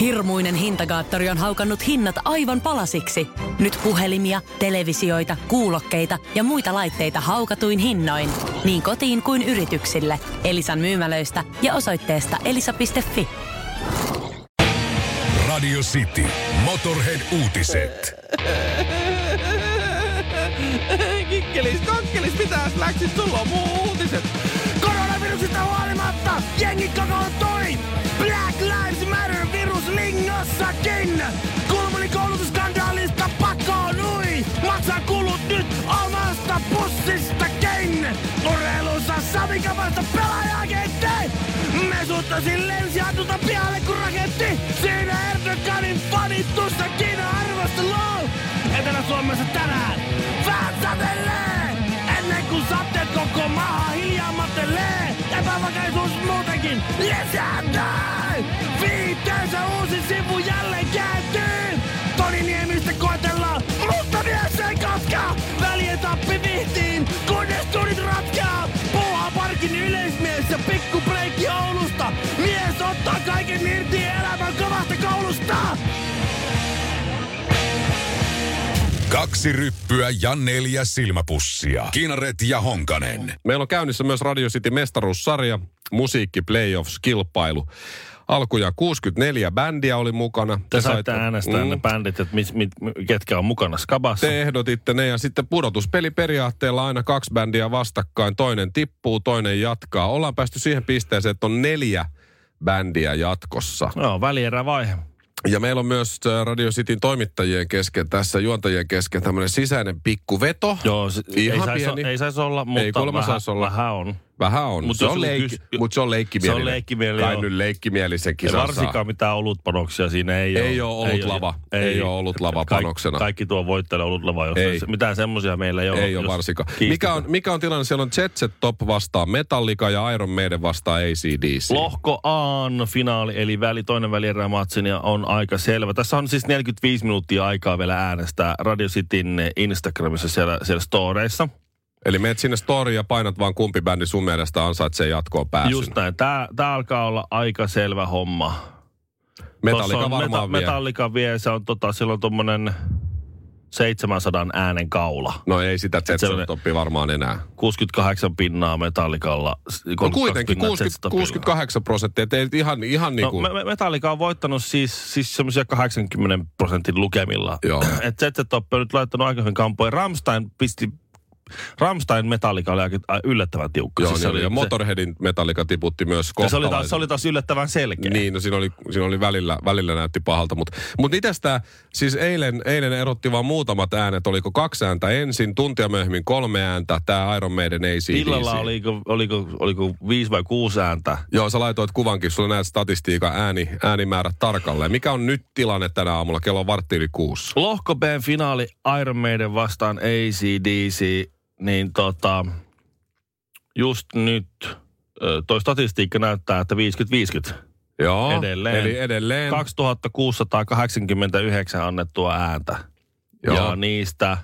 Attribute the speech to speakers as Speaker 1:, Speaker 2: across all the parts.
Speaker 1: Hirmuinen hintakaattori on haukannut hinnat aivan palasiksi. Nyt puhelimia, televisioita, kuulokkeita ja muita laitteita haukatuin hinnoin. Niin kotiin kuin yrityksille. Elisan myymälöistä ja osoitteesta elisa.fi.
Speaker 2: Radio City. Motorhead-uutiset.
Speaker 3: Kikkelis, kokkelis, mitäs läksis, sulla on muu uutiset. Koronavirusista huolimatta, jengi kokoontui. Black Lives virus lingossakin. Kulmuni koulutusskandaalista pakoonui. Maksaa kulut nyt omasta pussistakin. Urheilussa Samika vasta pelaajakentti. Mesuttasin lensi hatulta pihalle kun raketti. Siinä Erdoganin fanitusta Kiina arvostelua. Etelä-Suomessa tänään vähän satelee. Ennen kuin satteet koko maa hiljaa matelee. Epävakaisuus muutenkin lisääntyy. Viitteensä uusi sivu jälleen kääntyy. Toni Niemistä koetellaan, mutta mies ei katka. Välien tappi vihtiin, kunnes tunnit ratkaa. Puuhaa parkin yleismies ja pikku breikki Oulusta. Mies ottaa kaiken irti elämän kovasta koulusta.
Speaker 2: Kaksi ryppyä ja neljä silmäpussia. Kinaret ja Honkanen.
Speaker 4: Meillä on käynnissä myös Radio City mestaruussarja, musiikki playoffs-kilpailu. Alkuja 64 bändiä oli mukana.
Speaker 5: Te saitte äänestää mm. ne bändit, että mit, mit, ketkä on mukana Skabassa.
Speaker 4: Te ehdotitte ne ja sitten pudotuspeliperiaatteella aina kaksi bändiä vastakkain. Toinen tippuu, toinen jatkaa. Ollaan päästy siihen pisteeseen, että on neljä bändiä jatkossa.
Speaker 5: Joo, välierävaihe.
Speaker 4: Ja meillä on myös äh, Radio Cityn toimittajien kesken, tässä juontajien kesken tämmöinen sisäinen pikkuveto.
Speaker 5: Joo, se, ei
Speaker 4: Ihan
Speaker 5: saisi
Speaker 4: pieni.
Speaker 5: ei sais olla, mutta
Speaker 4: Ei
Speaker 5: vähän,
Speaker 4: saisi olla.
Speaker 5: vähän on.
Speaker 4: Vähän on,
Speaker 5: Mut
Speaker 4: mutta se, on leikki,
Speaker 5: kys-
Speaker 4: mut se on leikkimielinen.
Speaker 5: Se on leikkimielinen,
Speaker 4: Kai nyt leikkimielisen
Speaker 5: Ja
Speaker 4: kisan
Speaker 5: varsinkaan
Speaker 4: saa.
Speaker 5: mitään olutpanoksia siinä ei,
Speaker 4: Ei
Speaker 5: ole.
Speaker 4: ole olutlava. Ei ole olutlava
Speaker 5: Kaik-
Speaker 4: panoksena.
Speaker 5: Kaikki tuo voittelee olutlava, jos
Speaker 4: Ei.
Speaker 5: ei. mitään semmoisia meillä ei ole.
Speaker 4: Ei ole varsinkaan.
Speaker 5: kiistetään.
Speaker 4: Mikä on, mikä on tilanne? Siellä on Jet Set Top vastaan Metallica ja Iron Maiden vastaan ACDC.
Speaker 5: Lohko Aan finaali, eli väli, toinen välierämatsin ja on aika selvä. Tässä on siis 45 minuuttia aikaa vielä äänestää Radio Cityn Instagramissa siellä, siellä storeissa.
Speaker 4: Eli meet sinne story ja painat vaan kumpi bändi sun mielestä ansaitsee jatkoon pääsyn.
Speaker 5: Just näin. Tää, tää alkaa olla aika selvä homma.
Speaker 4: Metallica
Speaker 5: Tossa on
Speaker 4: varmaan vie.
Speaker 5: Metallica vie, se on tota, silloin tommonen 700 äänen kaula.
Speaker 4: No ei sitä Topia varmaan enää.
Speaker 5: 68 pinnaa Metallicalla.
Speaker 4: No
Speaker 5: 32
Speaker 4: kuitenkin
Speaker 5: pinnaa
Speaker 4: 60,
Speaker 5: Jetstopilla.
Speaker 4: 68 prosenttia. Et ei ihan, ihan niin
Speaker 5: No,
Speaker 4: kuin...
Speaker 5: me, me- Metallica on voittanut siis, siis semmoisia 80 prosentin lukemilla.
Speaker 4: Joo.
Speaker 5: Et ZZ Top on nyt laittanut aika hyvin kampoja. Rammstein pisti, Rammstein Metallica oli aika a- yllättävän tiukka.
Speaker 4: Joo,
Speaker 5: Siis
Speaker 4: niin oli. Ja
Speaker 5: se-
Speaker 4: Motorheadin Metallica tiputti myös
Speaker 5: ja se, oli taas,
Speaker 4: kohtalaisen.
Speaker 5: se oli taas yllättävän selkeä.
Speaker 4: Niin, no siinä oli, siinä oli välillä, välillä näytti pahalta. Mutta mut mitäs tää, siis eilen, eilen erotti vaan muutamat äänet. Oliko kaksi ääntä ensin, tuntia myöhemmin kolme ääntä, tämä Iron Maiden ACDC.
Speaker 5: Illalla oliko, oliko, oliko viisi vai kuusi ääntä.
Speaker 4: Joo, sä laitoit kuvankin, sulla näet statistiikan ääni, äänimäärät tarkalleen. Mikä on nyt tilanne tänä aamulla? Kello on vartti yli kuusi.
Speaker 5: Lohko B finaali Iron Maiden vastaan ACDC, niin tota, just nyt toi statistiikka näyttää, että 50-50.
Speaker 4: Joo,
Speaker 5: Edelleen.
Speaker 4: eli edelleen.
Speaker 5: 2689 annettua ääntä.
Speaker 4: Joo.
Speaker 5: Ja niistä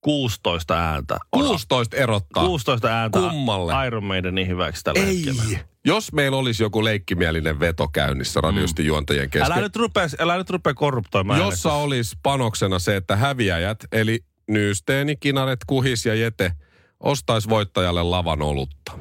Speaker 5: 16 ääntä. on-
Speaker 4: 16 erottaa.
Speaker 5: 16 ääntä
Speaker 4: Kummalle?
Speaker 5: Iron Maidenin hyväksi tällä
Speaker 4: Ei.
Speaker 5: hetkellä.
Speaker 4: Jos meillä olisi joku leikkimielinen veto käynnissä radiosti juontajien kesken.
Speaker 5: Älä nyt rupea, älä nyt rupea korruptoimaan.
Speaker 4: jossa olisi panoksena se, että häviäjät, eli Nyysteeni, Kinaret, Kuhis ja Jete, ostaisi voittajalle lavan olutta.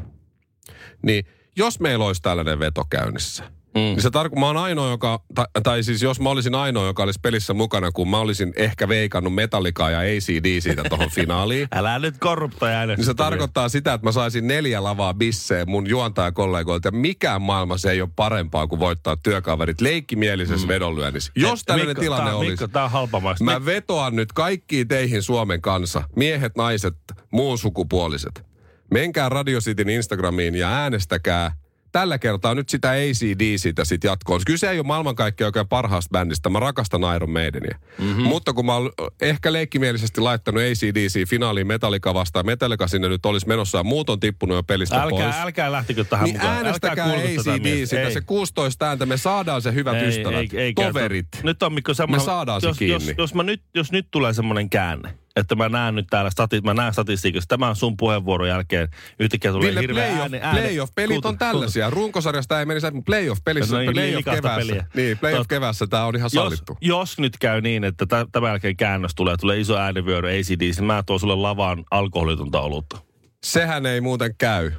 Speaker 4: Niin jos meillä olisi tällainen veto käynnissä, mm. niin se tarko- mä oon ainoa, joka, tai, tai siis jos mä olisin ainoa, joka olisi pelissä mukana, kun mä olisin ehkä veikannut Metallicaa ja ACDCtä tuohon finaaliin,
Speaker 5: Älä nyt korruptoi äänestä.
Speaker 4: niin se tarkoittaa sitä, että mä saisin neljä lavaa bisseen mun juontajakollegoilta. Ja mikään maailmassa ei ole parempaa kuin voittaa työkaverit leikkimielisessä mm. vedonlyönnissä. Jos tällainen
Speaker 5: Mikko,
Speaker 4: tilanne
Speaker 5: tää,
Speaker 4: olisi,
Speaker 5: Mikko, tää on halpamaista.
Speaker 4: mä vetoan nyt kaikkiin teihin Suomen kanssa, miehet, naiset, muun sukupuoliset. Menkää Radio Cityn Instagramiin ja äänestäkää tällä kertaa nyt sitä ACDCtä sit jatkoon. Kyse ei ole maailmankaikkeuden oikein parhaasta bändistä. Mä rakastan Iron Maidenia. Mm-hmm. Mutta kun mä oon ehkä leikkimielisesti laittanut ACDC finaaliin Metallica vastaan, Metallica sinne nyt olisi menossa ja muut on tippunut jo pelistä pois.
Speaker 5: älkää, älkää lähtikö tähän
Speaker 4: Niin
Speaker 5: mukaan.
Speaker 4: äänestäkää
Speaker 5: älkää.
Speaker 4: ACDCtä,
Speaker 5: Ei.
Speaker 4: se 16 ääntä, me saadaan se hyvät
Speaker 5: Ei,
Speaker 4: ystävät,
Speaker 5: ei, ei käy.
Speaker 4: toverit.
Speaker 5: Nyt on Mikko semmoinen...
Speaker 4: Me saadaan se
Speaker 5: jos,
Speaker 4: kiinni.
Speaker 5: Jos, jos, mä nyt, jos nyt tulee semmoinen käänne, että mä näen nyt täällä, stati, mä näen statistiikassa, tämän sun puheenvuoron jälkeen yhtäkkiä tulee
Speaker 4: Ville,
Speaker 5: hirveä
Speaker 4: playoff,
Speaker 5: ääni, ääni.
Speaker 4: playoff-pelit on tällaisia. Runkosarjasta ei menisi, mutta playoff-pelissä,
Speaker 5: No niin,
Speaker 4: playoff
Speaker 5: liikasta
Speaker 4: keväässä.
Speaker 5: peliä.
Speaker 4: Niin, playoff keväässä tämä on ihan
Speaker 5: jos,
Speaker 4: sallittu.
Speaker 5: jos nyt käy niin, että tä- tämän jälkeen käännös tulee, tulee iso äänivyöry ACDC, niin mä tuon sulle lavaan alkoholitonta olutta.
Speaker 4: Sehän ei muuten käy.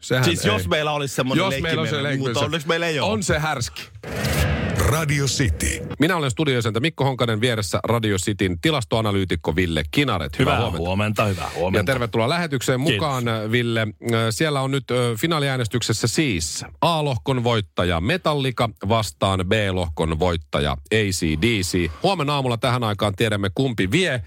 Speaker 4: Sehän
Speaker 5: Siis
Speaker 4: ei.
Speaker 5: jos meillä olisi semmoinen
Speaker 4: jos meillä on se leikki,
Speaker 5: mutta onneksi meillä ei ole.
Speaker 4: On se härski.
Speaker 2: Radio City.
Speaker 4: Minä olen studiosenta Mikko Honkanen vieressä Radio Cityn tilastoanalyytikko Ville Kinaret.
Speaker 5: Hyvää
Speaker 4: huomenta.
Speaker 5: huomenta, hyvää
Speaker 4: Ja
Speaker 5: huomenta.
Speaker 4: tervetuloa lähetykseen mukaan, Ville. Äh, Siellä on nyt finaaliäänestyksessä siis A-lohkon voittaja Metallica vastaan B-lohkon voittaja ACDC. Huomenna aamulla tähän aikaan tiedämme kumpi vie.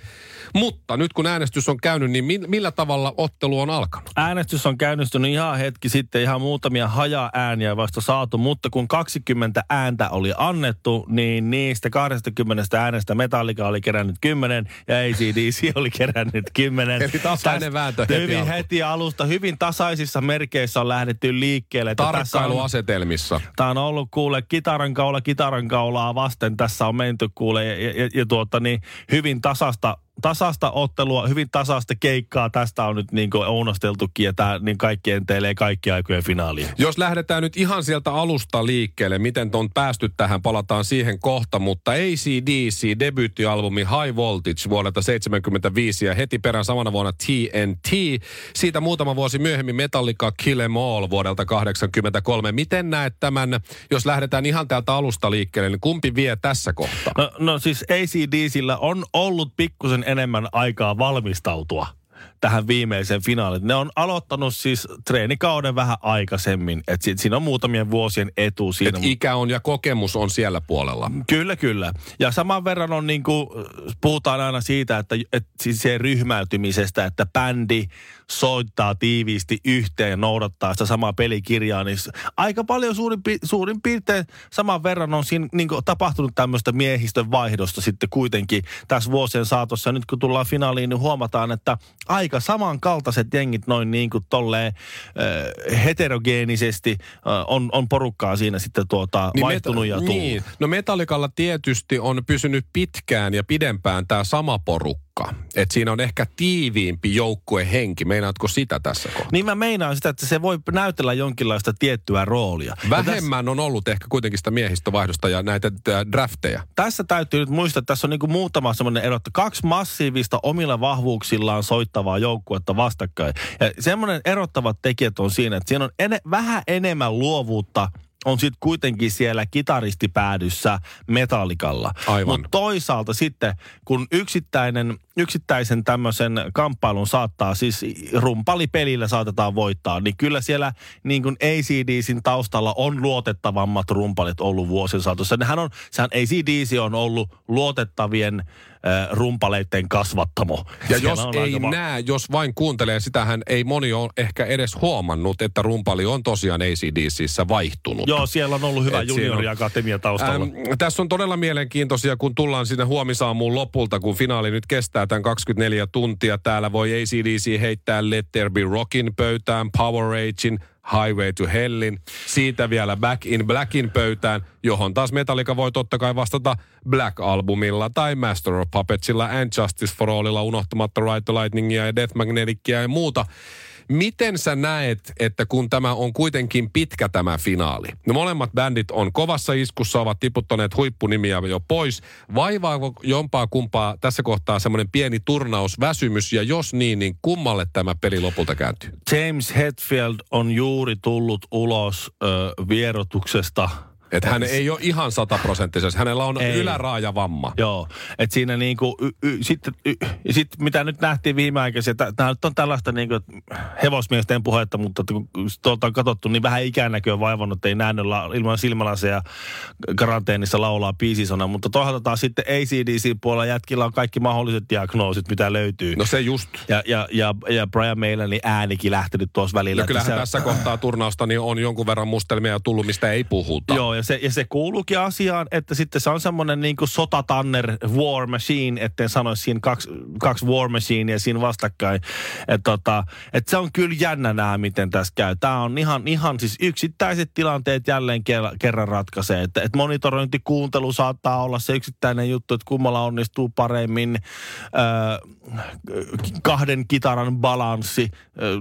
Speaker 4: Mutta nyt kun äänestys on käynyt, niin mi- millä tavalla ottelu on alkanut?
Speaker 5: Äänestys on käynnistynyt ihan hetki sitten, ihan muutamia haja-ääniä vasta saatu, mutta kun 20 ääntä oli annettu, niin niistä 20 äänestä Metallica oli kerännyt 10 ja ACDC oli kerännyt 10.
Speaker 4: Eli tasainen vääntö heti
Speaker 5: Hyvin
Speaker 4: alkuun.
Speaker 5: heti alusta, hyvin tasaisissa merkeissä on lähdetty liikkeelle.
Speaker 4: Tarkkailuasetelmissa.
Speaker 5: Tämä on ollut kuule kitaran kaula kitaran kaulaa vasten. Tässä on menty kuule ja, ja, ja, ja tuota niin, hyvin tasasta, tasasta ottelua, hyvin tasasta keikkaa. Tästä on nyt niin kuin ounosteltukin ja tämä niin kaikki enteilee kaikki aikojen finaalia.
Speaker 4: Jos lähdetään nyt ihan sieltä alusta liikkeelle, miten on päästy tähän, palataan siihen kohta, mutta ACDC debyyttialbumi High Voltage vuodelta 75 ja heti perään samana vuonna TNT. Siitä muutama vuosi myöhemmin Metallica Kill Em All vuodelta 83. Miten näet tämän, jos lähdetään ihan täältä alusta liikkeelle, niin kumpi vie tässä kohtaa?
Speaker 5: No, no siis ACDCllä on ollut pikkusen enemmän aikaa valmistautua tähän viimeiseen finaaliin. Ne on aloittanut siis treenikauden vähän aikaisemmin. Et si- siinä on muutamien vuosien etu siinä.
Speaker 4: Et ikä on ja kokemus on siellä puolella.
Speaker 5: Kyllä, kyllä. Ja saman verran on niin kuin, puhutaan aina siitä, että, että siis se ryhmäytymisestä, että bändi soittaa tiiviisti yhteen ja noudattaa sitä samaa pelikirjaa, niin aika paljon suurin, pi- suurin piirtein saman verran on siinä niin kuin tapahtunut tämmöistä miehistön vaihdosta sitten kuitenkin tässä vuosien saatossa. Nyt kun tullaan finaaliin, niin huomataan, että aika samankaltaiset jengit noin niin kuin tolleen äh, heterogeenisesti äh, on, on porukkaa siinä sitten tuota niin vaihtunut ja tullut.
Speaker 4: Niin. No Metallicalla tietysti on pysynyt pitkään ja pidempään tämä sama porukka. Et siinä on ehkä tiiviimpi joukkuehenki. Meinaatko sitä tässä kohtaa?
Speaker 5: Niin mä meinaan sitä, että se voi näytellä jonkinlaista tiettyä roolia.
Speaker 4: Vähemmän on ollut ehkä kuitenkin sitä miehistövaihdosta ja näitä drafteja.
Speaker 5: Tässä, tässä täytyy nyt muistaa, että tässä on niin kuin muutama semmoinen ero, että kaksi massiivista omilla vahvuuksillaan soittavaa joukkuetta vastakkain. Ja semmoinen erottavat tekijät on siinä, että siinä on ene, vähän enemmän luovuutta on sitten kuitenkin siellä kitaristipäädyssä metallikalla. Mutta toisaalta sitten, kun yksittäinen, yksittäisen tämmöisen kamppailun saattaa, siis rumpalipelillä saatetaan voittaa, niin kyllä siellä niin kuin ACDCin taustalla on luotettavammat rumpalit ollut vuosien saatossa. Nehän on, sehän ACDC on ollut luotettavien rumpaleiden kasvattamo.
Speaker 4: Ja
Speaker 5: Siellä
Speaker 4: jos ei
Speaker 5: aika
Speaker 4: näe, jos vain kuuntelee, sitähän ei moni ole ehkä edes huomannut, että rumpali on tosiaan ACDCissä vaihtunut.
Speaker 5: Joo, siellä on ollut hyvä junioriakatemia taustalla.
Speaker 4: Ähm, tässä on todella mielenkiintoisia, kun tullaan sinne huomisaamuun lopulta, kun finaali nyt kestää tämän 24 tuntia. Täällä voi ACDC heittää Let There Be Rockin pöytään, Power Ragein, Highway to Hellin, siitä vielä Back in Blackin pöytään, johon taas Metallica voi totta kai vastata Black-albumilla tai Master of Puppetsilla and Justice for Allilla unohtamatta Ride the Lightningia ja Death Magnetickia ja muuta. Miten sä näet, että kun tämä on kuitenkin pitkä tämä finaali, no molemmat bändit on kovassa iskussa, ovat tiputtaneet huippunimiä jo pois, vaivaako jompaa kumpaa tässä kohtaa semmoinen pieni turnausväsymys, ja jos niin, niin kummalle tämä peli lopulta kääntyy?
Speaker 5: James Hetfield on juuri tullut ulos ö, vierotuksesta.
Speaker 4: Että hän ei ole ihan sataprosenttisesti, hänellä on
Speaker 5: Ei.
Speaker 4: yläraajavamma.
Speaker 5: Joo, että siinä niinku, y, y, sitten y, ja sit mitä nyt nähtiin viimeaikaisia, tämä nyt on tällaista niinku hevosmiesten puhetta, mutta kun tuolta on katsottu, niin vähän ikänäkö on vaivannut, että ei nähnyt la, ilman silmälaseja karanteenissa laulaa biisisona, mutta toisaalta taas sitten ACDC-puolella jätkillä on kaikki mahdolliset diagnoosit, mitä löytyy.
Speaker 4: No se just.
Speaker 5: Ja, ja, ja, ja Brian Maylanin äänikin lähtenyt tuossa välillä. Että
Speaker 4: kyllähän
Speaker 5: se-
Speaker 4: tässä kohtaa turnausta niin on jonkun verran mustelmia tullut, mistä ei puhuta.
Speaker 5: Joo, ja se, ja se kuuluukin asiaan, että sitten se on semmoinen niin kuin sotatanner war machine, etten sanoisi siinä kaksi, kaksi war machinea siinä vastakkain. Että tota, et se on kyllä jännä nämä, miten tässä käy. Tämä on ihan, ihan siis yksittäiset tilanteet jälleen kerran ratkaisee. Että et monitorointikuuntelu saattaa olla se yksittäinen juttu, että kummalla onnistuu paremmin äh, kahden kitaran balanssi.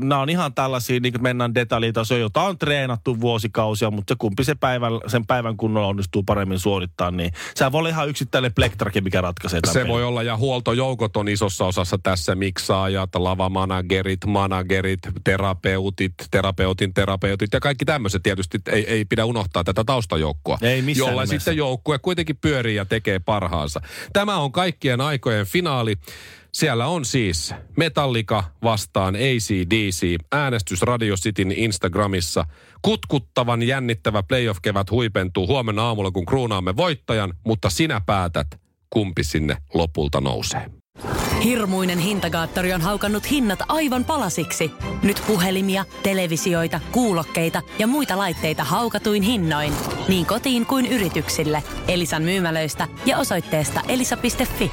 Speaker 5: Nämä on ihan tällaisia, niin kuin mennään detaljitasoja, jota on treenattu vuosikausia, mutta se kumpi se päivän, sen päivän kunnolla onnistuu paremmin suorittaa, niin se voi olla ihan yksittäinen plektrake, mikä ratkaisee
Speaker 4: Se voi olla, ja huoltojoukot on isossa osassa tässä, miksaajat, lavamanagerit, managerit, terapeutit, terapeutin terapeutit ja kaikki tämmöiset tietysti ei, ei pidä unohtaa tätä taustajoukkoa.
Speaker 5: Ei missään
Speaker 4: Jolla
Speaker 5: nimessä.
Speaker 4: sitten joukkue kuitenkin pyörii ja tekee parhaansa. Tämä on kaikkien aikojen finaali. Siellä on siis Metallica vastaan ACDC. Äänestys Radio Cityn Instagramissa. Kutkuttavan jännittävä playoff-kevät huipentuu huomenna aamulla, kun kruunaamme voittajan, mutta sinä päätät, kumpi sinne lopulta nousee.
Speaker 1: Hirmuinen hintakaattori on haukannut hinnat aivan palasiksi. Nyt puhelimia, televisioita, kuulokkeita ja muita laitteita haukatuin hinnoin. Niin kotiin kuin yrityksille. Elisan myymälöistä ja osoitteesta elisa.fi.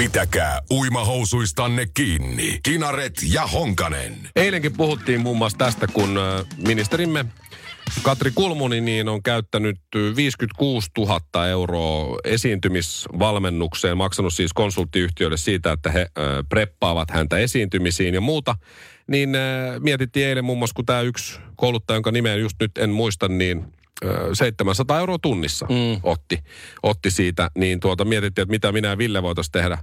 Speaker 2: Pitäkää uimahousuistanne kiinni. Kinaret ja Honkanen.
Speaker 4: Eilenkin puhuttiin muun muassa tästä, kun ministerimme Katri Kulmuni niin on käyttänyt ö, 56 000 euroa esiintymisvalmennukseen, maksanut siis konsulttiyhtiöille siitä, että he preppaavat häntä esiintymisiin ja muuta. Niin mietittiin eilen muun muassa, kun tämä yksi kouluttaja, jonka nimeä just nyt en muista, niin 700 euroa tunnissa mm. otti, otti siitä, niin tuota mietittiin, että mitä minä ja Ville voitaisiin tehdä.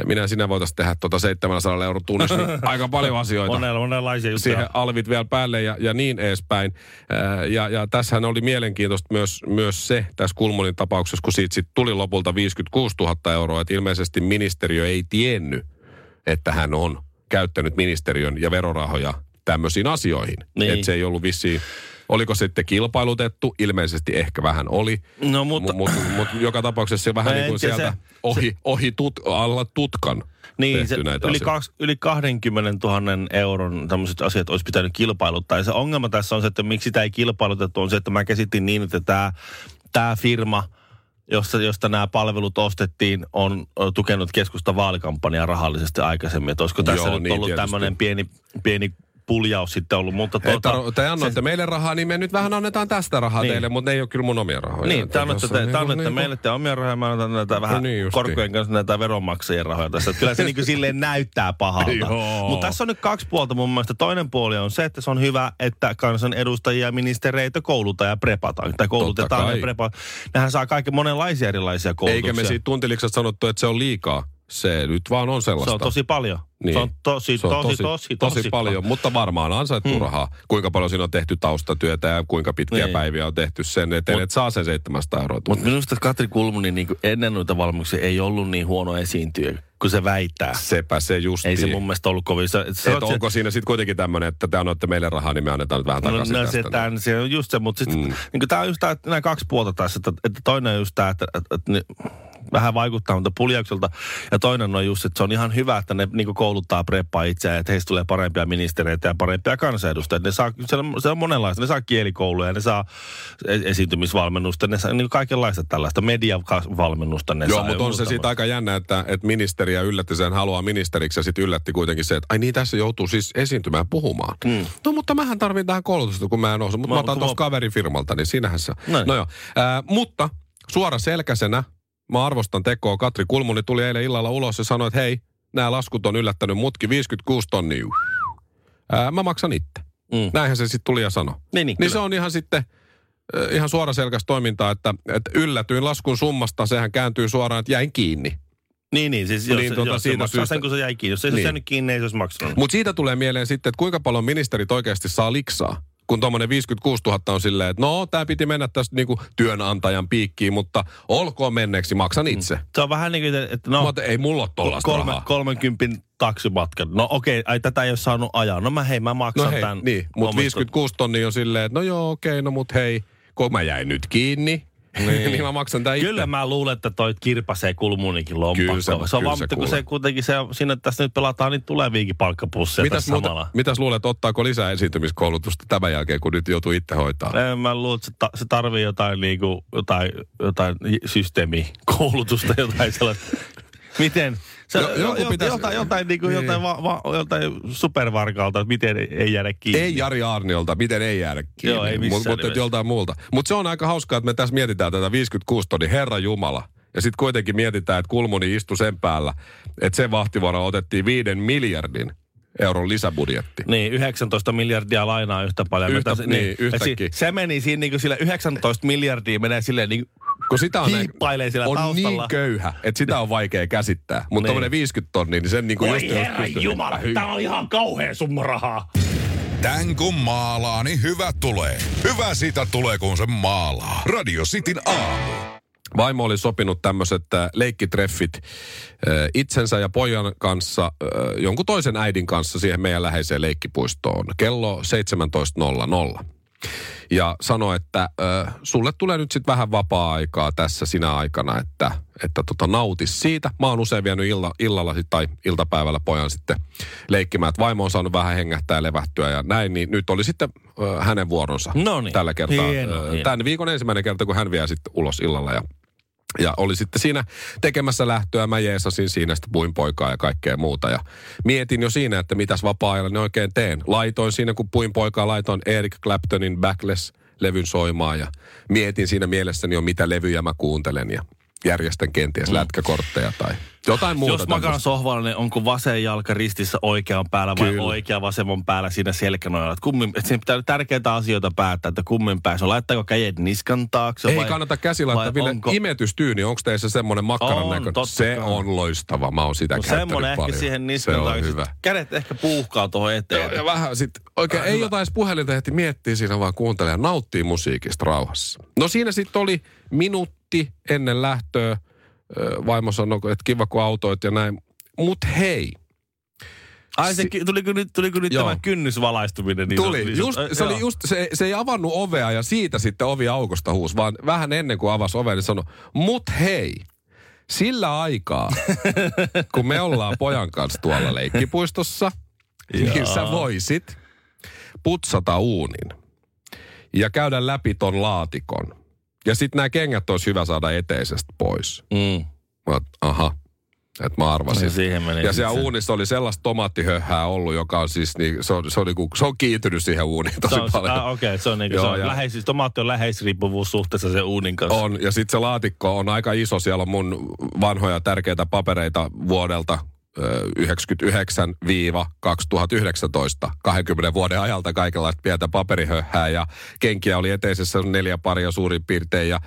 Speaker 4: Ö, Minä ja sinä voitaisiin tehdä tuota 700 euroa tunnissa, niin aika paljon asioita
Speaker 5: Monella, monenlaisia juttuja.
Speaker 4: siihen alvit vielä päälle ja, ja niin edespäin. Ää, Ja, ja tässähän oli mielenkiintoista myös, myös se tässä Kulmunin tapauksessa, kun siitä sit tuli lopulta 56 000 euroa, että ilmeisesti ministeriö ei tiennyt, että hän on käyttänyt ministeriön ja verorahoja tämmöisiin asioihin.
Speaker 5: Niin.
Speaker 4: Että se ei ollut vissiin, oliko sitten kilpailutettu? Ilmeisesti ehkä vähän oli.
Speaker 5: No, mutta-
Speaker 4: Mutta mut, mut, joka tapauksessa se vähän
Speaker 5: Mä
Speaker 4: niin kuin sieltä
Speaker 5: se-
Speaker 4: ohi, ohi tut, alla tutkan
Speaker 5: Niin, se
Speaker 4: näitä
Speaker 5: yli, kaks, yli 20 000 euron tämmöiset asiat olisi pitänyt kilpailuttaa. Ja se ongelma tässä on se, että miksi sitä ei kilpailutettu, on se, että mä käsitin niin, että tämä, tämä firma, josta, josta nämä palvelut ostettiin, on tukenut keskusta vaalikampanjaa rahallisesti aikaisemmin. Että olisiko tässä
Speaker 4: Joo,
Speaker 5: nyt
Speaker 4: niin
Speaker 5: ollut tämmöinen pieni, pieni puljaus sitten ollut. Mutta
Speaker 4: Tuota, että te annoitte
Speaker 5: se-
Speaker 4: meille rahaa, niin me nyt vähän annetaan tästä rahaa
Speaker 5: Niin.
Speaker 4: teille, mutta ne ei ole kyllä mun omia rahoja.
Speaker 5: Niin, te annatte, te,
Speaker 4: on
Speaker 5: te
Speaker 4: niinku-
Speaker 5: annatte
Speaker 4: niinku-
Speaker 5: meille te omia rahoja, mä annan näitä vähän
Speaker 4: No niin justiin.
Speaker 5: korkojen kanssa näitä veronmaksajien rahoja tässä. Kyllä se niin silleen näyttää pahalta. Mutta tässä on nyt kaksi puolta mun mielestä. Toinen puoli on se, että se on hyvä, että kansanedustajia ja ministereitä koulutaan ja prepataan. Tai koulutetaan ja prepataan. Nehän saa kaiken monenlaisia erilaisia koulutuksia.
Speaker 4: Eikä me siitä tuntilikset sanottu, että se on liikaa. Se nyt vaan on sellaista.
Speaker 5: Se on tosi paljon.
Speaker 4: Niin.
Speaker 5: Se on tosi,
Speaker 4: Se on
Speaker 5: tosi, tosi, tosi,
Speaker 4: tosi paljon, mutta varmaan ansaittu hmm. rahaa. Kuinka paljon siinä on tehty taustatyötä ja kuinka pitkiä
Speaker 5: Niin.
Speaker 4: päiviä on tehty sen eteen,
Speaker 5: Mut-
Speaker 4: että saa sen 700 euroa.
Speaker 5: Mutta minusta Katri Kulmuni niin ennen noita valmiuksia ei ollut niin huono esiintyjä, kun se väittää.
Speaker 4: Sepä se just.
Speaker 5: Ei se mun mielestä ollut kovin. Se, se,
Speaker 4: Et onko siinä sitten kuitenkin tämmöinen, että te annoitte meille rahaa, niin me annetaan nyt vähän
Speaker 5: No,
Speaker 4: takaisin
Speaker 5: no
Speaker 4: tästä.
Speaker 5: se, tämän, se on just se, mutta sitten
Speaker 4: Mm.
Speaker 5: niin tämä on just että nämä kaksi puolta tässä, että, että toinen on just tämä, että, että, että ne vähän vaikuttaa mutta puljaukselta, ja toinen on just, että se on ihan hyvä, että ne niin kouluttaa preppaa itseään, että heistä tulee parempia ministereitä ja parempia kansanedustajia. Ne saa, se, on, se on monenlaista, ne saa kielikouluja, ne saa e- esiintymisvalmennusta, ne saa niin kaikenlaista tällaista mediavalmennusta ne
Speaker 4: Joo,
Speaker 5: saa.
Speaker 4: mutta on se siitä aika jännä, että, että ministeriä yllätti sen haluaa ministeriksi ja sitten yllätti kuitenkin se, että ai niin tässä joutuu siis esiintymään puhumaan. Mm. No mutta mähän tarvin tähän koulutusta, kun mä en osaa. Mutta
Speaker 5: Mä-
Speaker 4: mä, otan tuosta
Speaker 5: mä-
Speaker 4: kaverin firmalta, niin siinähän se.
Speaker 5: Näin.
Speaker 4: No joo. Äh, mutta suora selkäisenä, mä arvostan tekoa. Katri Kulmuni tuli eilen illalla ulos ja sanoi, että hei, nämä laskut on yllättänyt mutki 56 tonnia. Äh, mä maksan itse.
Speaker 5: Mm.
Speaker 4: Näinhän se sitten tuli ja sanoi.
Speaker 5: Niin, niin,
Speaker 4: Niin se on ihan sitten ihan suoraselkäistä toimintaa, että, että yllätyin laskun summasta, sehän kääntyy suoraan, että jäin kiinni.
Speaker 5: Niin, niin, siis
Speaker 4: Niin,
Speaker 5: jos,
Speaker 4: tuota,
Speaker 5: jos
Speaker 4: siitä
Speaker 5: se maksaa
Speaker 4: syystä-
Speaker 5: sen, kun se jäi kiinni. Jos ei se
Speaker 4: Niin.
Speaker 5: jäänyt kiinni, ei se olisi maksanut.
Speaker 4: Mutta siitä tulee mieleen sitten, että kuinka paljon ministerit oikeasti saa liksaa. kun tuommoinen 56 000 on silleen, että no, tämä piti mennä tästä niinku työnantajan piikkiin, mutta olkoon menneeksi, maksan itse.
Speaker 5: Se on vähän niin kuin, että no...
Speaker 4: Mutta ei mulla ole tollaista
Speaker 5: kolme,
Speaker 4: rahaa.
Speaker 5: 30 taksimatka. No okei, ai tätä ei ole saanut ajaa. No mä hei, mä maksan
Speaker 4: No hei,
Speaker 5: tämän.
Speaker 4: niin, mutta
Speaker 5: omista-
Speaker 4: 56 tonnia on silleen, että no joo, okei, no mut hei, kun mä jäin nyt kiinni, niin, niin mä maksan itse.
Speaker 5: Kyllä mä luulen, että toi kirpasee kulmunikin lompakkoon.
Speaker 4: Kyllä se-
Speaker 5: se on vaan,
Speaker 4: se
Speaker 5: mutta kun se kuitenkin se, siinä tässä nyt pelataan, niin tuleviikin palkkapusseja
Speaker 4: Mitäs,
Speaker 5: tässä
Speaker 4: muuta,
Speaker 5: samalla.
Speaker 4: mitäs luulet, ottaako lisää esiintymiskoulutusta tämän jälkeen, kun nyt joutuu itse hoitaa?
Speaker 5: En mä luulen, että se, ta, se tarvii jotain, niinku, jotain, jotain systeemikoulutusta, jotain sellaista. Miten? Se,
Speaker 4: Jo- joku
Speaker 5: jo,
Speaker 4: pitäisi-
Speaker 5: jotain, jotain, niinku,
Speaker 4: Niin.
Speaker 5: jotain, va, va, jotain supervarkalta, että miten ei, ei jäädä kiinni.
Speaker 4: Ei Jari Arniolta, miten ei jäädä kiinni.
Speaker 5: Joo, ei missään
Speaker 4: Mutta mut, joltain muulta. Mutta se on aika hauskaa, että me tässä mietitään tätä 56 tonni, Herra Jumala. Ja sitten kuitenkin mietitään, että Kulmuni istui sen päällä, että sen vahtivuorolla otettiin viiden miljardin euron lisäbudjetti.
Speaker 5: Niin, 19 miljardia lainaa yhtä paljon.
Speaker 4: Yhtä-
Speaker 5: Mitä se-
Speaker 4: niin,
Speaker 5: et
Speaker 4: yhtäkkiä.
Speaker 5: Si, se meni siinä niin kuin sille 19 miljardia menee silleen niin
Speaker 4: Kun sitä on,
Speaker 5: hiippailee siellä
Speaker 4: on
Speaker 5: taustalla.
Speaker 4: niin köyhä, että sitä on vaikea käsittää. Mutta
Speaker 5: Niin.
Speaker 4: tuommoinen 50 tonnia, niin sen niin kuin
Speaker 5: Oi
Speaker 4: just...
Speaker 5: herra jumala, tämä on ihan kauhea summa rahaa.
Speaker 2: Tän kun maalaa, niin hyvä tulee. Hyvä siitä tulee, kun se maalaa. Radio Cityn aamu.
Speaker 4: Vaimo oli sopinut tämmöiset äh, leikkitreffit äh, itsensä ja pojan kanssa, äh, jonkun toisen äidin kanssa siihen meidän läheiseen leikkipuistoon kello 17.00. Ja sanoi, että äh, sulle tulee nyt sitten vähän vapaa-aikaa tässä sinä aikana, että, että tota, nautis siitä. Mä oon usein vienyt illa, illalla sit, tai iltapäivällä pojan sitten leikkimään, että vaimo on saanut vähän hengähtää ja levähtyä ja näin, niin nyt oli sitten äh, hänen vuoronsa
Speaker 5: Noniin.
Speaker 4: tällä kertaa.
Speaker 5: Hieno,
Speaker 4: Äh,
Speaker 5: hieno.
Speaker 4: Tämän viikon ensimmäinen kerta, kun hän vie sitten ulos illalla ja ja oli sitten siinä tekemässä lähtöä, mä jeesasin siinä, sitten puin poikaa ja kaikkea muuta. Ja mietin jo siinä, että mitäs vapaa-ajalla ne oikein teen. Laitoin siinä, kun puin poikaa, laitoin Eric Claptonin Backless-levyn soimaan. Ja mietin siinä mielessäni jo, mitä levyjä mä kuuntelen. Ja järjestän kenties lätkäkortteja tai jotain muuta.
Speaker 5: Jos makaan
Speaker 4: tämmöistä.
Speaker 5: sohvalla, niin onko vasen jalka ristissä oikean päällä vai
Speaker 4: Kyllä.
Speaker 5: oikea vasemman päällä siinä selkänojalla? Kummin, että siinä pitää tärkeitä asioita päättää, että kummin päässä on. Laittaako kädet niskan taakse?
Speaker 4: Ei
Speaker 5: vai,
Speaker 4: kannata käsi laittaa. Ville,
Speaker 5: onko-
Speaker 4: imetystyyni, onko teissä semmoinen makkaran
Speaker 5: totta
Speaker 4: Se
Speaker 5: kai.
Speaker 4: on loistava. Mä oon sitä
Speaker 5: No
Speaker 4: käyttänyt
Speaker 5: semmoinen ehkä
Speaker 4: paljon.
Speaker 5: siihen niskan
Speaker 4: Se on
Speaker 5: taakse.
Speaker 4: hyvä.
Speaker 5: Kädet ehkä puuhkaa tuohon eteen.
Speaker 4: Joo, ja vähän sitten, oikein ei jotain edes puhelinta heti miettiä siinä, vaan kuuntelee ja nauttii musiikista rauhassa. No siinä sitten oli minuutti ennen lähtöä. Vaimo sanoi, että kiva kun autoit ja näin. Mut hei,
Speaker 5: Ai se, tuliko nyt, tuliko nyt
Speaker 4: Joo.
Speaker 5: tämä kynnysvalaistuminen? Niin
Speaker 4: tuli.
Speaker 5: niin
Speaker 4: Just, se, oli just, se, se ei avannut ovea ja siitä sitten ovi aukosta huus, vaan vähän ennen kuin avasi oven, niin sanoi, mut hei, sillä aikaa, kun me ollaan pojan kanssa tuolla leikkipuistossa, niin sä voisit putsata uunin ja käydä läpi ton laatikon. Ja sitten nämä kengät olisi hyvä saada eteisestä pois.
Speaker 5: Mm.
Speaker 4: Mä, aha, että mä arvasin.
Speaker 5: Ja siihen meni
Speaker 4: ja siellä
Speaker 5: se.
Speaker 4: uunissa oli sellaista tomaattihöhää ollut, joka on siis, niin, se, on, se, on, niinku, se on kiintynyt siihen uuniin tosi
Speaker 5: Se on,
Speaker 4: paljon.
Speaker 5: ah, okei, okay, se on, niinku,
Speaker 4: Joo,
Speaker 5: se on
Speaker 4: ja-
Speaker 5: läheis, siis tomaatti on läheisriippuvuus suhteessa sen uunin kanssa.
Speaker 4: On, ja sitten se laatikko on aika iso. Siellä on mun vanhoja tärkeitä papereita vuodelta 99-2019, 20 vuoden ajalta kaikenlaista pientä paperihöhää ja kenkiä oli eteisessä neljä paria suurin piirtein ja,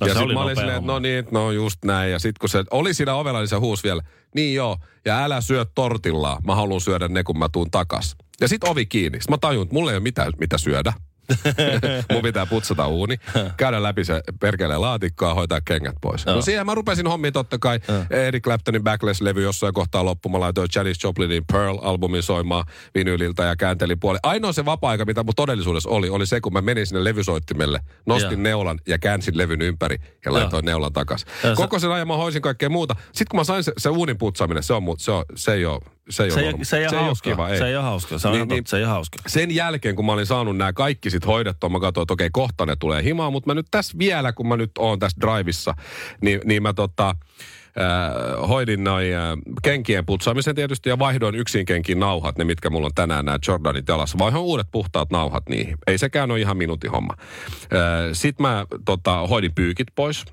Speaker 5: No
Speaker 4: ja sitten mä olin silleen, että no niin, no just näin ja sitten kun se oli siinä ovella, niin se huusi vielä, niin joo, ja älä syö tortillaa, mä haluan syödä ne, kun mä tuun takas. Ja sitten ovi kiinni. Sitten mä tajun, että mulla ei ole mitään, mitä syödä. Mun pitää putsata uuni, käydä läpi se perkeleen laatikkoa ja hoitaa kengät pois. No siihen mä rupesin hommiin totta kai. Eric Claptonin Backless-levy jossain kohtaa loppu. Mä laitoin Janis Joplinin Pearl-albumin soimaan vinyliltä ja kääntelin puoli. Ainoa se vapaa-aika, mitä mun todellisuudessa oli, oli se, kun mä menin sinne levysoittimelle, nostin
Speaker 5: Joo.
Speaker 4: neulan ja käänsin levyn ympäri ja laitoin neulan takas.
Speaker 5: Ja
Speaker 4: Koko sen ajan mä hoisin kaikkea muuta. Sitten kun mä sain se, se uunin putsaaminen, se, on, mut- se, on, se ei ole se ei,
Speaker 5: Se
Speaker 4: ole,
Speaker 5: ei, se ei, ole
Speaker 4: ole
Speaker 5: hauska.
Speaker 4: kiva, ei.
Speaker 5: Se ei ole hauska. Se on
Speaker 4: Niin,
Speaker 5: niin, se ei ole hauska.
Speaker 4: sen jälkeen, kun mä olin saanut nämä kaikki sit hoidettua, mä katsoin, että okei, kohta ne tulee himaan, mutta mä nyt tässä vielä, kun mä nyt oon tässä drivissa, niin, niin mä tota, äh, hoidin noin äh, kenkien putsaamisen tietysti ja vaihdoin yksin kenkiin nauhat, ne mitkä mulla on tänään nämä Jordanit jalassa. Vaihoin uudet puhtaat nauhat niihin. Ei sekään ole ihan minuutin homma. Äh, Sitten mä tota, hoidin pyykit pois.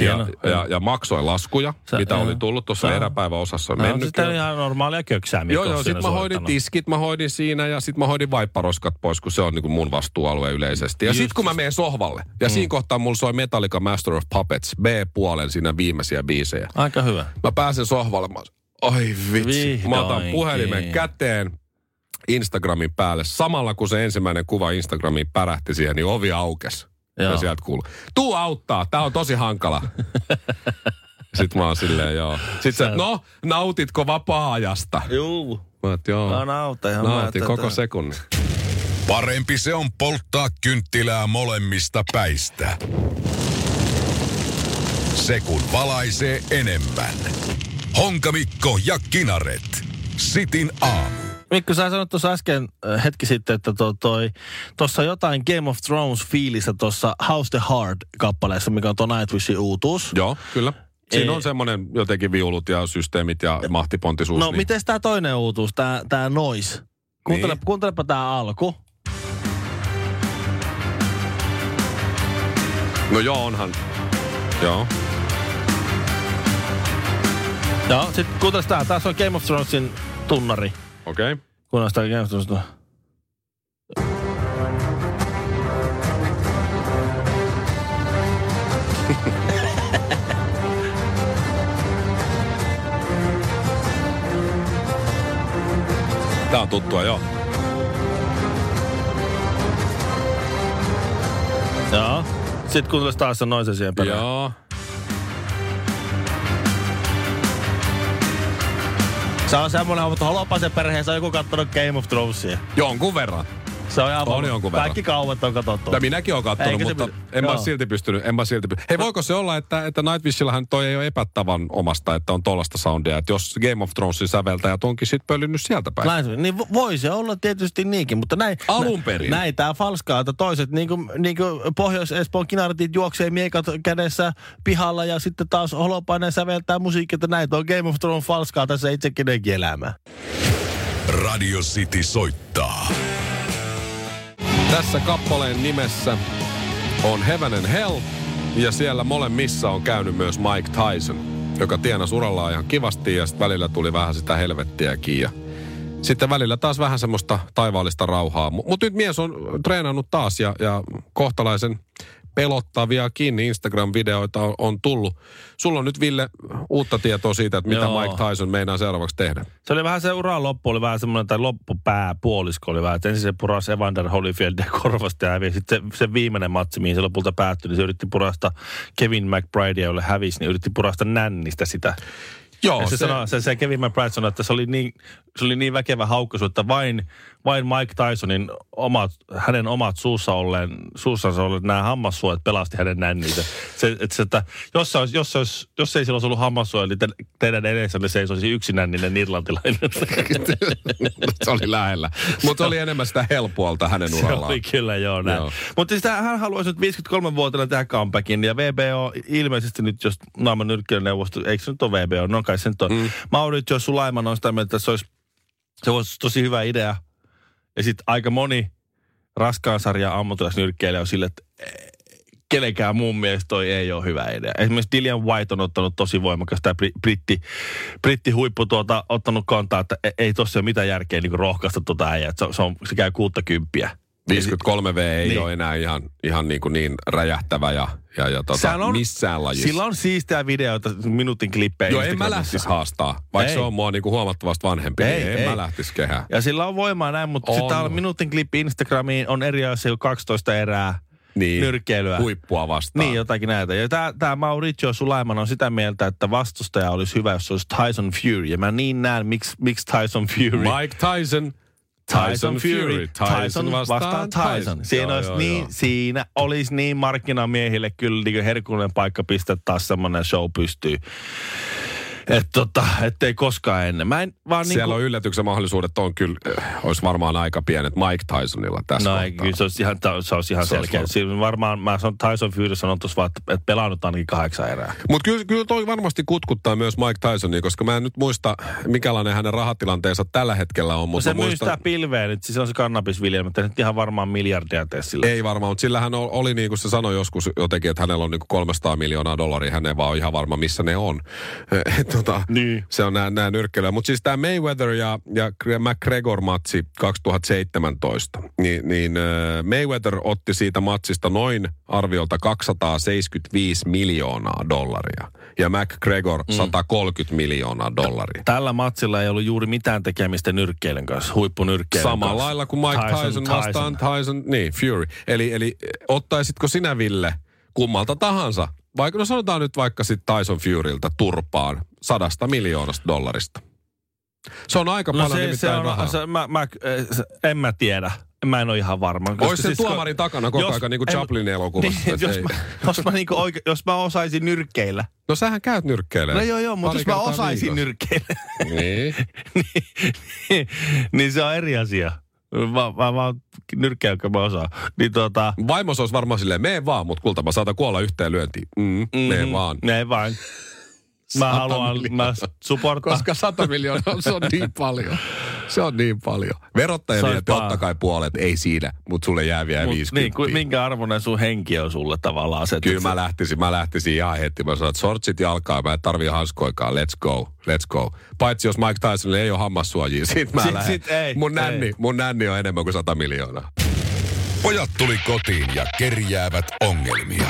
Speaker 4: Ja,
Speaker 5: Hieno.
Speaker 4: ja, ja maksoin laskuja,
Speaker 5: Sä-
Speaker 4: mitä
Speaker 5: joo.
Speaker 4: oli tullut tuossa
Speaker 5: Sä-
Speaker 4: eräpäiväosassa.
Speaker 5: No,
Speaker 4: mennyt
Speaker 5: sitä
Speaker 4: jo.
Speaker 5: on ihan normaalia köksää, Mikko
Speaker 4: Joo, joo, sit mä hoidin tiskit, mä hoidin siinä ja sit mä hoidin vaipparoskat pois, kun se on niinku mun vastuualue yleisesti. Ja sit kun mä menen sohvalle, ja
Speaker 5: Mm.
Speaker 4: siinä kohtaa mulla soi Metallica Master of Puppets, B-puolen siinä viimeisiä biisejä.
Speaker 5: Aika hyvä.
Speaker 4: Mä pääsen sohvalle, mä oi vitsi, mä otan
Speaker 5: Vihdoinkin.
Speaker 4: puhelimen käteen, Instagramin päälle. Samalla kun se ensimmäinen kuva Instagramiin pärähti siihen, niin ovi aukesi.
Speaker 5: Joo.
Speaker 4: Ja sieltä kuuluu, tuu auttaa, tää on tosi hankala. Sitten mä oon silleen, joo. Sitten se, no, nautitko vapaa-ajasta?
Speaker 5: Juu.
Speaker 4: Mä oot, joo.
Speaker 5: Mä nautin. ihan
Speaker 4: Nautin
Speaker 5: mä-
Speaker 4: koko sekunnin.
Speaker 2: Parempi se on polttaa kynttilää molemmista päistä. Se kun valaisee enemmän. Honkamikko ja Kinaret. Sitin aamu.
Speaker 5: Mikko, sä sanoit tuossa äsken äh, hetki sitten, että to, toi, tuossa jotain Game of Thrones fiilistä tuossa House the Hard-kappaleessa, mikä on tuo Nightwishin uutuus.
Speaker 4: Joo, kyllä. Siinä on semmoinen jotenkin viulut ja systeemit ja mahtipontisuus.
Speaker 5: No,
Speaker 4: niin.
Speaker 5: miten tämä toinen uutuus, tämä tää Noise? Kuuntele,
Speaker 4: Niin.
Speaker 5: Kuuntelepa tämä alku.
Speaker 4: No joo, onhan. Joo.
Speaker 5: Joo, sitten kuuntele tää. Tässä on Game of Thronesin tunnari.
Speaker 4: Okei. Okay.
Speaker 5: Kuunnella sitä Thronesin
Speaker 4: Tää on tuttua, joo.
Speaker 5: Joo. Sitten kuuntele taas se Noise siihen perään.
Speaker 4: Joo.
Speaker 5: Se on semmoinen, mutta Holopaisen perheessä on joku kattonut Game of Thronesia.
Speaker 4: Jonkun verran.
Speaker 5: Se on ihan
Speaker 4: On jonkun verran.
Speaker 5: Kaikki kaupat on katsottu.
Speaker 4: Ja minäkin olen katsonut,
Speaker 5: Eikö se
Speaker 4: mutta
Speaker 5: py-
Speaker 4: en mä
Speaker 5: Joo.
Speaker 4: silti pystynyt. En mä silti py- Hei, voiko se olla, että, että Nightwishillahan toi ei ole epätavan omasta, että on tollasta soundia. Että jos Game of Thronesin säveltäjät onkin sit pölynnyt sieltä päin.
Speaker 5: Näin, niin vo- voi se olla tietysti niinkin, mutta näin,
Speaker 4: Alun perin.
Speaker 5: näin tää falskaa, että toiset niin kuin, niin kuin Pohjois-Espoon kinartit juoksee miekat kädessä pihalla ja sitten taas Holopainen säveltää musiikkia, että näin on Game of Thrones falskaa tässä itsekin elämää.
Speaker 2: Radio City soittaa.
Speaker 4: Tässä kappaleen nimessä on Heaven and Hell, ja siellä molemmissa on käynyt myös Mike Tyson, joka tienasi urallaan ihan kivasti, ja sitten välillä tuli vähän sitä helvettiäkin, ja sitten välillä taas vähän semmoista taivaallista rauhaa. Mutta nyt mies on treenannut taas, ja, ja kohtalaisen pelottaviakin Instagram-videoita on, on tullut. Sulla on nyt, Ville, uutta tietoa siitä, että mitä
Speaker 5: Joo.
Speaker 4: Mike Tyson meinaa seuraavaksi tehdä.
Speaker 5: Se oli vähän se uran loppu, oli vähän semmoinen, tai loppupää puolisko oli vähän, että ensin se purasi Evander Holyfieldia korvasta ja hävisi. Sitten se, se viimeinen matsi, mihin se lopulta päättyi, niin se yritti purasta Kevin McBridea, jolle hävisi, niin yritti purasta nännistä sitä.
Speaker 4: Joo,
Speaker 5: Ja se, se... Sanoi, se, se Kevin McBride sanoi, että se oli niin, se oli niin väkevä haukkaisu, että vain, vain Mike Tysonin omat, hänen omat suussa olleen, suussansa olleet nämä hammassuojat pelasti hänen nänninsä. Se, että, se, että jos, se olisi, jos, se olisi, jos ei sillä olisi ollut hammassuoja, niin te, teidän edessänne seisoisi yksinänninen irlantilainen.
Speaker 4: se oli lähellä. Mutta oli enemmän sitä helpoalta hänen
Speaker 5: Se
Speaker 4: urallaan.
Speaker 5: oli kyllä, joo näin.
Speaker 4: Joo.
Speaker 5: Mutta siis hän haluaisi nyt 53-vuotiaana tehdä comebackin, ja VBO ilmeisesti nyt, jos maailman nyrkkeilyneuvosto, eikö se nyt ole VBO, no kai se nyt on. Mm. Mauricio Sulaiman on sitä mieltä, että se olisi, se olisi tosi hyvä idea. Ja sitten aika moni raskaan sarjan ammattilaisnyrkkeilijä on sille, että kenenkään mun mielestä toi ei ole hyvä idea. Esimerkiksi Dillian White on ottanut tosi voimakasta tämä britti, britti huippu tuota, ottanut kantaa, että e- ei tossa ole mitään järkeä niin rohkaista tuota äijää. Se, se, on, se käy kuutta kymppiä.
Speaker 4: 53V ei
Speaker 5: Niin.
Speaker 4: ole enää ihan, ihan niin, kuin niin räjähtävä ja, ja, ja tota,
Speaker 5: on-
Speaker 4: missään lajissa.
Speaker 5: Sillä on siistää videoita, minuutin klippejä.
Speaker 4: Joo, en mä lähtisi haastaa. Vaikka
Speaker 5: Ei.
Speaker 4: se on mua niin kuin huomattavasti vanhempi,
Speaker 5: Ei,
Speaker 4: niin en
Speaker 5: ei.
Speaker 4: mä lähtisi kehään.
Speaker 5: Ja sillä on voimaa näin, mutta
Speaker 4: On.
Speaker 5: sitten on minuutin klippi Instagramiin, on eri asia kuin 12 erää
Speaker 4: Niin,
Speaker 5: nyrkkeilyä.
Speaker 4: huippua vastaan.
Speaker 5: Niin, jotakin näitä. Ja tämä, tämä Mauricio Sulaiman on sitä mieltä, että vastustaja olisi hyvä, jos olisi Tyson Fury. Ja mä niin näen, miksi, miksi Tyson Fury.
Speaker 4: Mike Tyson,
Speaker 5: Tyson Fury. Tyson vastaan Tyson. Siinä,
Speaker 4: Joo,
Speaker 5: olisi
Speaker 4: joo,
Speaker 5: niin,
Speaker 4: joo.
Speaker 5: siinä olisi niin markkinamiehille kyllä niin herkullinen paikka pistää taas semmoinen show pystyy. Että tota, ettei koskaan ennen. Mä en vaan
Speaker 4: Siellä
Speaker 5: niinku,
Speaker 4: on yllätyksen mahdollisuudet on kyllä, äh, olisi varmaan aika pienet Mike Tysonilla tässä
Speaker 5: No ei, kyllä se olisi ihan, se olisi ihan
Speaker 4: Se olisi
Speaker 5: selkeä.
Speaker 4: varma.
Speaker 5: Siinä varmaan, mä sanon Tyson Fury sanon tuossa vaan, että, että pelannut ainakin kahdeksan erää.
Speaker 4: Mutta kyllä, kyllä toi varmasti kutkuttaa myös Mike Tysonia, koska mä en nyt muista, mikälainen hänen rahatilanteensa tällä hetkellä on.
Speaker 5: Mutta
Speaker 4: Mutta
Speaker 5: se myy
Speaker 4: muistan,
Speaker 5: sitä pilveä nyt, siis on se kannabisviljelmä, mutta ei nyt ihan varmaan miljardia tee sillä.
Speaker 4: Ei varmaan, mutta sillä hän oli niin kuin se sanoi joskus jotenkin, että hänellä on niin kuin 300 miljoonaa dollaria, hän ei vaan ole ihan varma, missä ne on. Et tota,
Speaker 5: Niin.
Speaker 4: se on nämä, nämä nyrkkeilyä. Mutta siis tämä Mayweather ja, ja McGregor-matsi 2017, niin, niin äh, Mayweather otti siitä matsista noin arviolta 275 miljoonaa dollaria ja McGregor mm. 130 miljoonaa dollaria.
Speaker 5: Tällä matsilla ei ollut juuri mitään tekemistä nyrkkeilyn kanssa, huippunyrkkeilyn
Speaker 4: Samalla
Speaker 5: kanssa.
Speaker 4: lailla kuin Mike Tyson, Tyson vastaan Tyson, niin Fury. Eli, eli ottaisitko sinä Ville kummalta tahansa, vaikka no sanotaan nyt vaikka sitten Tyson Furyltä turpaan sadasta miljoonasta dollarista. Se on aika
Speaker 5: No
Speaker 4: paljon
Speaker 5: se, se on,
Speaker 4: rahaa.
Speaker 5: se, mä, mä, eh, se, en mä tiedä. Mä en ole ihan varma.
Speaker 4: Olisi sen
Speaker 5: siis
Speaker 4: tuomarin takana koko ajan, niin kuin Chaplin elokuvassa.
Speaker 5: Niin, jos,
Speaker 4: ei.
Speaker 5: mä, jos, mä niinku oike, jos mä osaisin nyrkkeillä.
Speaker 4: No sähän käyt nyrkkeilemään.
Speaker 5: No joo, joo, mutta jos mä osaisin
Speaker 4: viikossa.
Speaker 5: nyrkkeillä,
Speaker 4: Niin.
Speaker 5: niin, niin se on eri asia. Mä, mä, mä nyrkkeä, jonka mä osaan. Niin tota,
Speaker 4: Vaimos olisi varmaan silleen, mene vaan, mutta kulta mä saatan kuolla yhteen lyöntiin. Mm, mene vaan.
Speaker 5: ne vaan. Mä haluan, mä supportaan.
Speaker 4: Koska 100 miljoonaa, se on niin paljon. Se on niin paljon. Verottaja vie totta kai puolet, ei siinä, mutta sulle jää vielä
Speaker 5: Mut
Speaker 4: 50.
Speaker 5: niin, kuin, minkä arvoinen sun henki on sulle tavallaan se?
Speaker 4: Kyllä mä lähtisin, mä lähtisin ihan heti. Mä sanoin, että sortsit jalkaa, mä en tarvii hanskoikaan, let's go, let's go. Paitsi jos Mike Tysonille ei ole hammassuojia, sit mä
Speaker 5: Sit-
Speaker 4: lähden.
Speaker 5: sit ei,
Speaker 4: mun, nänni,
Speaker 5: ei.
Speaker 4: mun nänni on enemmän kuin 100 miljoonaa.
Speaker 2: Pojat tuli kotiin ja kerjäävät ongelmia.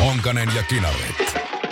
Speaker 2: Honkanen ja Kinaret.